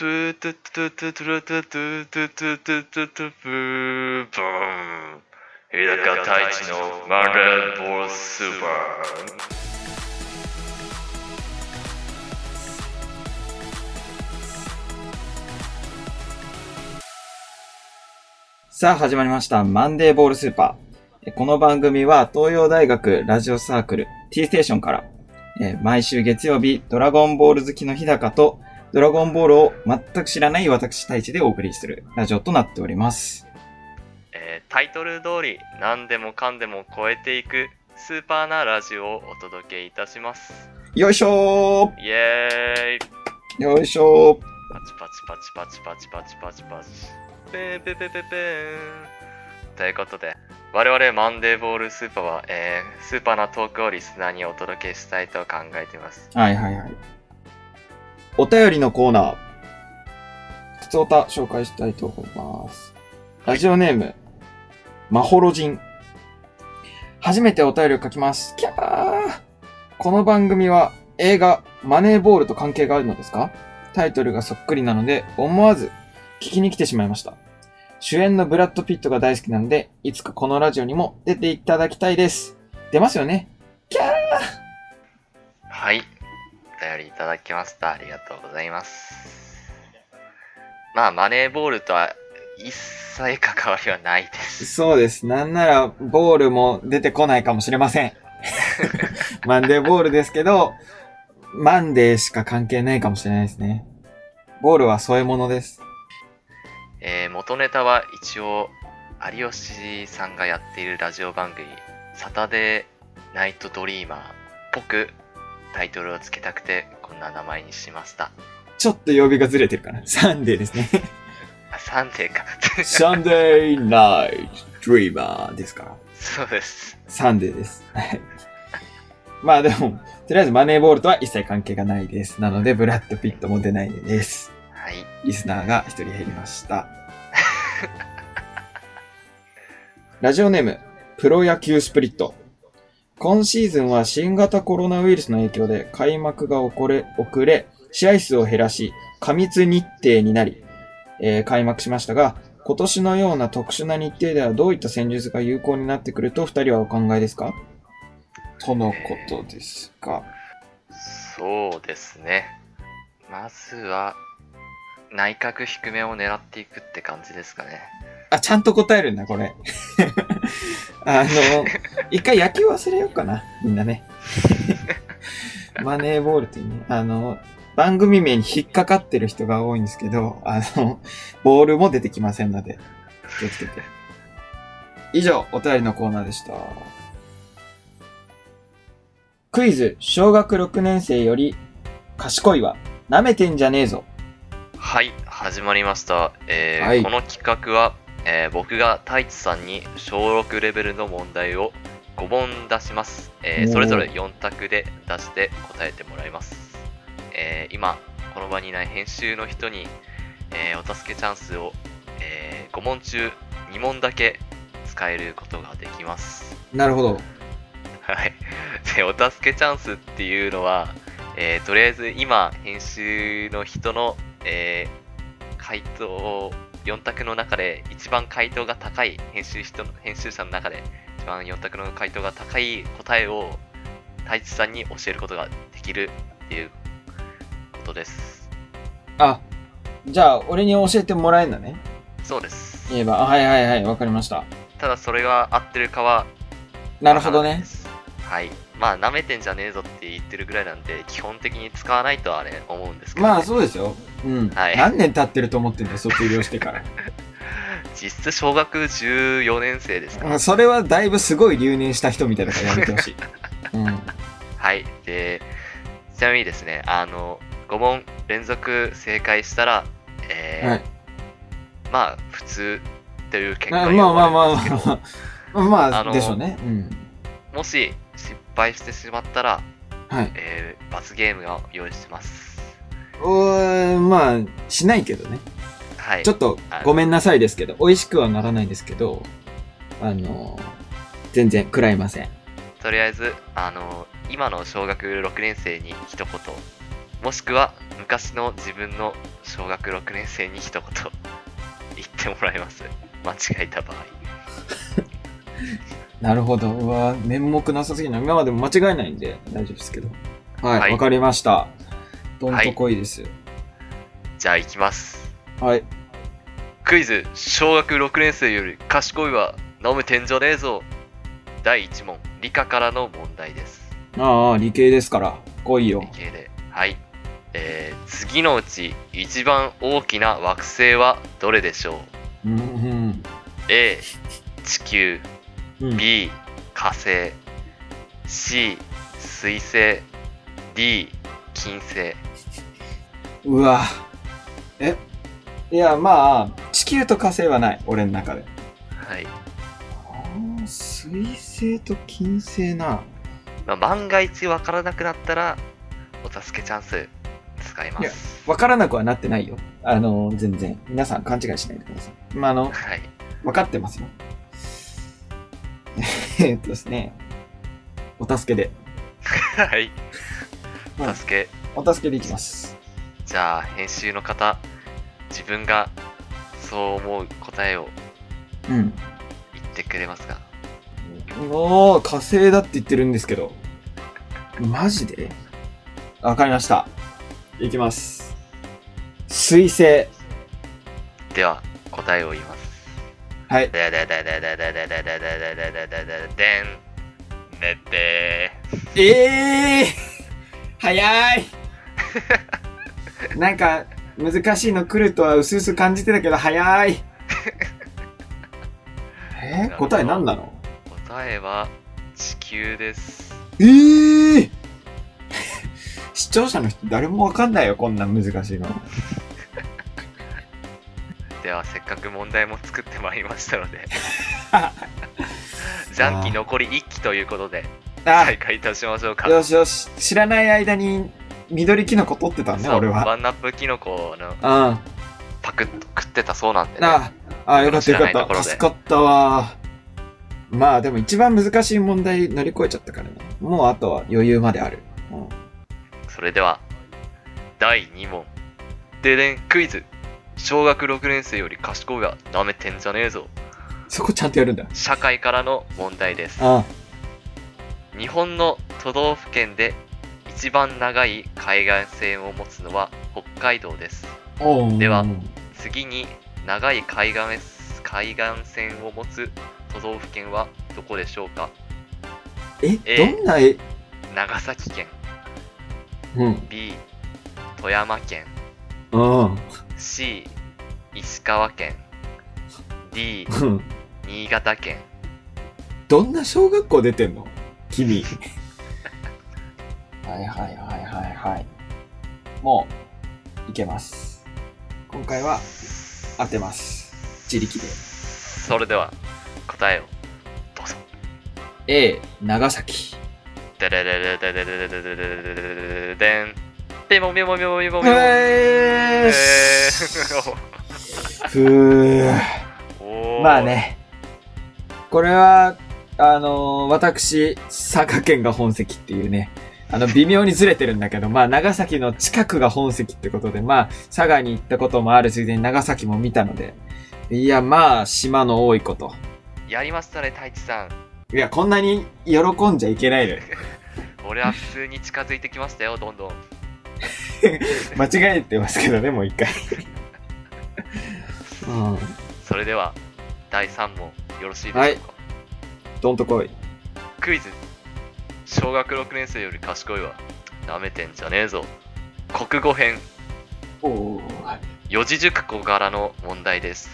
トゥトゥトゥトゥトゥトゥトゥトゥトゥトゥトゥトゥブーブーン日高太一の MONDAY BALL SUPERさあ始まりました。 MONDAY BALL SUPER。この番組は東洋大学ラジオサークル T ステーションから、毎週月曜日ドラゴンボール好きの日高とドラゴンボールを全く知らない私太一でお送りするラジオとなっております。えータイトル通り何でもかんでも超えていくスーパーなラジオをお届けいたしますよいしょイエーイーよいしょーパチパチパチパチパチパチパチパチペンペンペンペンペンということで我々マンデーボールスーパーは、えースーパーなトークをリスナーにお届けしたいと考えていますはいはいはい。お便りのコーナー。普通歌紹介したいと思います。ラジオネーム、まほろじん。初めてお便りを書きます。キャーこの番組は映画マネーボールと関係があるのですか？タイトルがそっくりなので思わず聞きに来てしまいました。主演のブラッド・ピットが大好きなので、いつかこのラジオにも出ていただきたいです。出ますよねキャーはいお便りいただきましたありがとうございますまあマネーボールとは一切関わりはないですそうです。なんなら、ボールも出てこないかもしれません。マンデーボールですけど、マンデーしか関係ないかもしれないですね。ボールは添え物です。えー元ネタは一応有吉さんがやっているラジオ番組「サタデーナイトドリーマー」っぽくタイトルをつけたくてこんな名前にしましたちょっと曜日がずれてるかな。サンデーですね。あサンデーかサンデーナイトドリーマーですから。そうですサンデーです。はい。まあでも、とりあえずマネーボールとは一切関係がないです。なので、ブラッド・ピットも出ないです。はいリスナーが一人減りました。ラジオネーム、プロ野球スプリット。今シーズンは新型コロナウイルスの影響で開幕が遅れ、遅れ、試合数を減らし、過密日程になり、えー開幕しましたが、今年のような特殊な日程ではどういった戦術が有効になってくると二人はお考えですか？とのことですが。そうですね。まずは内角低めを狙っていくって感じですかね。あ、ちゃんと答えるんだ、これ。あの、一回野球忘れようかな、みんなね。マネーボールっていうね、あの、番組名に引っかかってる人が多いんですけど、あの、ボールも出てきませんので、気をつけて。以上、お便りのコーナーでした。クイズ、小学6年生より、賢いは、舐めてんじゃねえぞ。はい、始まりました。えーはいこの企画は、えー僕が太一さんに小6レベルの問題を5問出します。えーそれぞれ4択で出して答えてもらいます。えー今、この場にいない編集の人に、えーお助けチャンスを、え5問中2問だけ使えることができます。なるほど。はい。で、お助けチャンスっていうのは、えーとりあえず今、編集の人の、えー回答、4択の中で一番回答が高い編集人の編集者の中で一番4択の回答が高い答えを太一さんに教えることができるっていうことです。あ、じゃあ、俺に教えてもらえんだね。そうです。言えば、あはいはいはい、わかりました。ただそれが合ってるかはなるほどね。はい。まあ、舐めてんじゃねえぞって言ってるぐらいなんで、基本的に使わないとはね、思うんですけど、ね。まあ、そうですよ。うん。はい何年経ってると思ってんだよ、卒業してから。実質小学14年生ですかうんそれはだいぶすごい留年した人みたいだからやめてほしい。うん。はい。で、ちなみにですね、あの、5問連続正解したら、えーはい。まあ、普通という結まあ果にまあまあま終わるんですけど、あまあ。まあ、あのでしょうね。うん。もし失敗してしまったら、はい。えー罰ゲームを用意してます。うーん、まあ、しないけどね。はい。ちょっとごめんなさいですけど、美味しくはならないですけど、あの、全然食らいません。とりあえず、あの、今の小学6年生に一言、もしくは昔の自分の小学6年生に一言言ってもらいます。間違えた場合。なるほど。うわ面目なさすぎない。今までも間違えないんで大丈夫ですけど。はい、わ、はいかりました。どんとこいです。じゃあ行きます。はい。クイズ、小学6年生より賢いは飲む天井ねえぞ。第1問、理科からの問題です。ああ、理系ですから。来いよ理。系で。はい。えー、次のうち一番大きな惑星はどれでしょう？うん、うん。A 地球うん、B 火星 C 水星 D 金星うわえ？いや、まあ、地球と火星はない。俺の中で。はい、水星と金星な。まあ、万が一わからなくなったらお助けチャンス使いまいやすわからなくはなってないよ。あの、全然。皆さん勘違いしないでください。まあ、あの、はいわかってますよ。えーっとですね。お助けで。はいうん助けお助けでいきます。じゃあ編集の方自分がそう思う答えをうん。言ってくれますか？おー、火星だって言ってるんですけど。マジで？わかりました。いきます。水星。では答えを言いますはい。でででででででででででででででんねってええー、早いなんか、難しいの来るとは薄々感じてたけど、早いえー、答え何なの答えは地球ですええー、視聴者の人誰もわかんないよ、こんな難しいの。せっかく問題も作ってまいりましたのでジャンキ残り1期ということであ、再開いたしましょうかよしよし。知らない間に緑キノコ取ってたね、そう俺は。ワンナップキノコのうん。パクッと食ってたそうなんでねああ、よかったよかった。助かったわ。まあでも一番難しい問題乗り越えちゃったからね。もうあとは余裕まである。うん、それでは第2問ででんクイズ小学6年生より賢いが舐めてんじゃねえぞ。そこちゃんとやるんだ。社会からの問題です。あ日本の都道府県で一番長い海岸線を持つのは北海道です。では次に長い海岸海岸線を持つ都道府県はどこでしょうか？え、A どんな絵長崎県。うん。B 富山県。うん。C 石川県 D うん新潟県どんな小学校出てんの？君。はいはいはいはいはい。もう、いけます。今回は当てます。自力で。それでは答えをどうぞ A、長崎。ででででででででででででででんピモピモピモピモピモえーえふー。ーおーまあね。これは、あのー私、佐賀県が本籍っていうね、あの、微妙にずれてるんだけど、まあ、長崎の近くが本籍ってことで、まあ、佐賀に行ったこともあるついでに長崎も見たので、いや、まあ、島の多いこと。やりましたね太一さんいや、こんなに喜んじゃいけないのよ。俺は普通に近づいてきましたよどんどん 間違えてますけどね、もう一回。うん。それでは第3問よろしいでしょうか、どんとこい。クイズ小学6年生より賢いわなめてんじゃねえぞ国語編おー。四字熟語からの問題です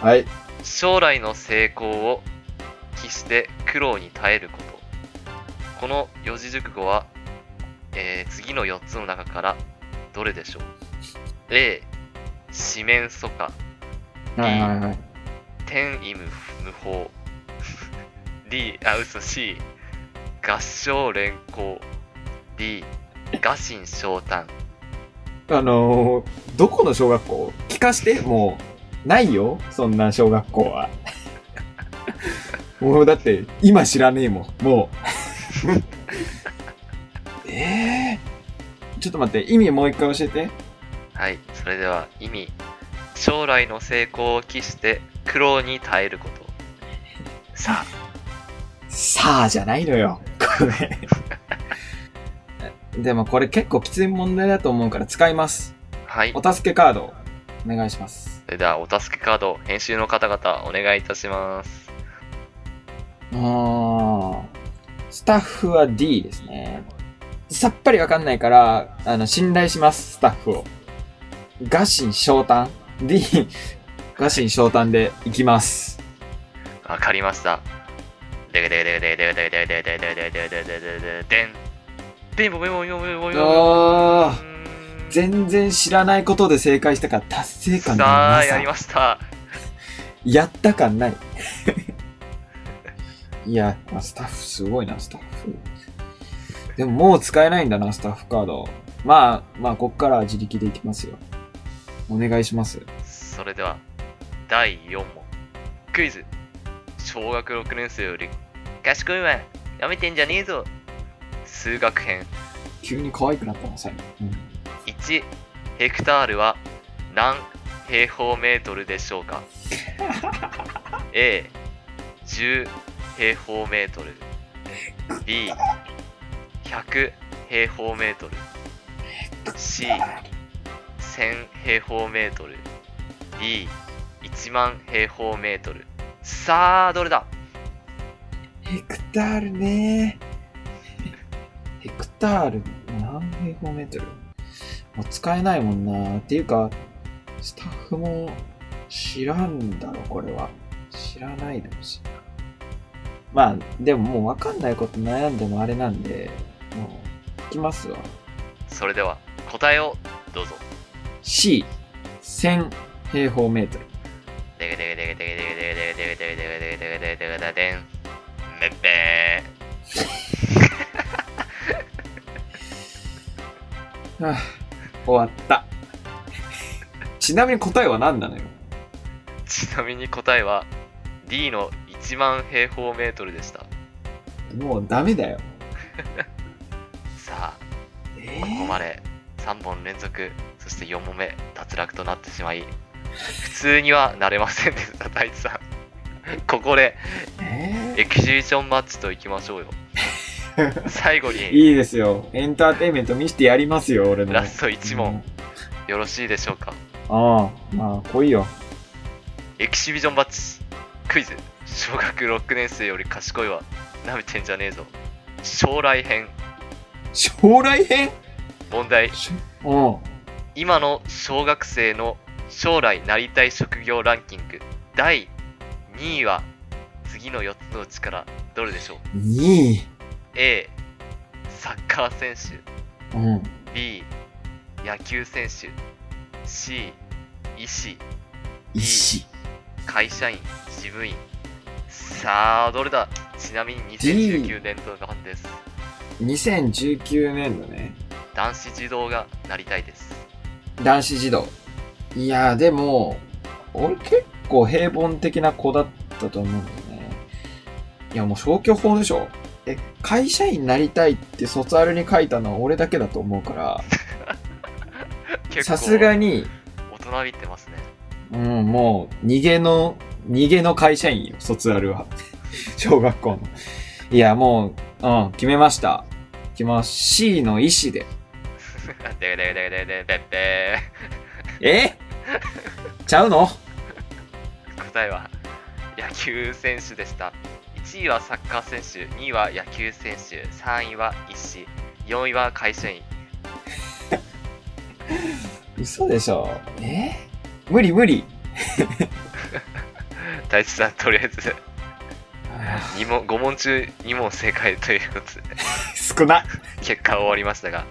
はい。将来の成功を期して苦労に耐えることこの四字熟語は、えー次の4つの中からどれでしょう？A 四面楚歌はいはいはい。天意無無法 D あ嘘 C 合唱連行 D 臥薪嘗胆あのー、どこの小学校？聞かしてもう、ないよそんな小学校は。もうだって、今知らねえもん。もう。ちょっと待って、意味もう一回教えて。はい、それでは意味。将来の成功を期して苦労に耐えること。ささあじゃないのよ。これ。でもこれ結構きつい問題だと思うから使います。あ、はい。お助けカード、お願いします。それではお助けカード、編集の方々お願いいたします。あースタッフは D ですね。さっぱりわかんないから、あの、信頼します、スタッフを。ガシン昇胆 ?D、ガシン昇胆でいきます。わかりました。ででででででででででででででででん。でんぼめもよもよもよ。あー全然知らないことで正解したから達成感がさあ、なさやりました。やった感ない。いや、スタッフすごいな、スタッフ。でももう使えないんだな、スタッフカード。まあ、まあ、こっからは自力でいきますよ。お願いします。それでは、第4問。クイズ。小学6年生より、賢いわ。やめてんじゃねえぞ。数学編。急に可愛くなったな、最後。うん1ヘクタールは何平方メートルでしょうか？A10 平方メートル B100 平方メートル。C1000 平方メートル。D1 万平方メートル。さあどれだ？ヘクタールね。ヘクタール何平方メートル？もう使えないもんな。っていうか、スタッフも知らんだろ、これは。知らないだろうし。まあ、でももうわかんないこと悩んでもあれなんで、いきますわ。それでは答えをどうぞ C、1000平方メートル。でげでげでげでげでげでげでげでげでげでげでげでげでげでんめっぺはあ終わった。ちなみに答えは何なのよーちなみに答えは D の1万平方メートルでしたもうダメだよ。ここまで3本連続そして4問目脱落となってしまい普通にはなれませんでした 大地さん。ここでえエキシビションマッチといきましょうよ。最後にいいですよ。エンターテインメント見せてやりますよ、俺の。ラスト1問うんよろしいでしょうか？ああ、まあ、来いよ。エキシビジョンバッチクイズ。小学6年生より賢いわ。なめてんじゃねえぞ。将来編将来編？問題。しうん。今の小学生の将来なりたい職業ランキング。第2位は次の4つのうちからどれでしょう？2位。A サッカー選手。うん。B 野球選手。C 医師。医師。会社員。事務員。さあどれだ？ちなみに2019年度版です2019年度ね。男子児童がなりたいです男子児童。いやー、でも、俺結構平凡的な子だったと思うんだよね。いや、もう消去法でしょ。え、会社員になりたいって卒アルに書いたのは俺だけだと思うから、結さすがにに、大人びてますねうん、もう、逃げの、逃げの会社員よ、卒アルは。小学校の。いや、もう、うん、決めました。いきます。C の医師で。ででででででで。え？ちゃうの？答えは野球選手でした。1位はサッカー選手2位は野球選手3位は医師4位は会社員。嘘でしょ？え？無理無理。大地さんとりあえず。2問5問中2問正解ということで 少な。結果は終わりましたが、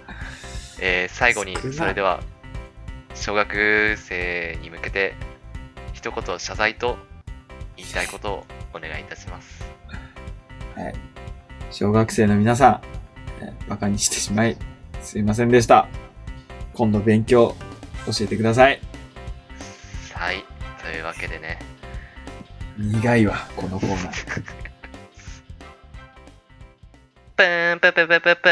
えー最後にそれでは小学生に向けて一言謝罪と言いたいことをお願いいたしますはい。小学生の皆さん、えーバカにしてしまい、すいませんでした。今度勉強教えてください。はいというわけでね苦いわ、このコーナー。パーンパパパパパ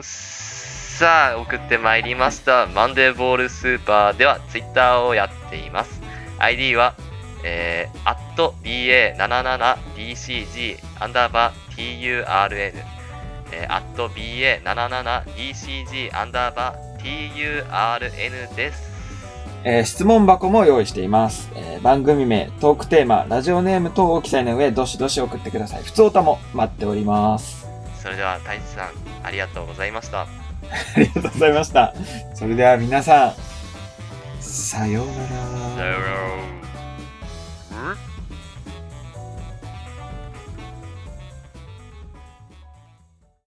ンさあ、送ってまいりました。マンデーボールスーパーではツイッターをやっています。ID は、えー、BA77DCG アンダーバー TURN、えー、BA77DCG アンダーバー TURN です。えー質問箱も用意しています、えー番組名、トークテーマ、ラジオネーム等を記載の上、どしどし送ってください。普通歌も待っております。それでは、太一さん、ありがとうございました。ありがとうございました。それでは皆さん、さようなら。さようなら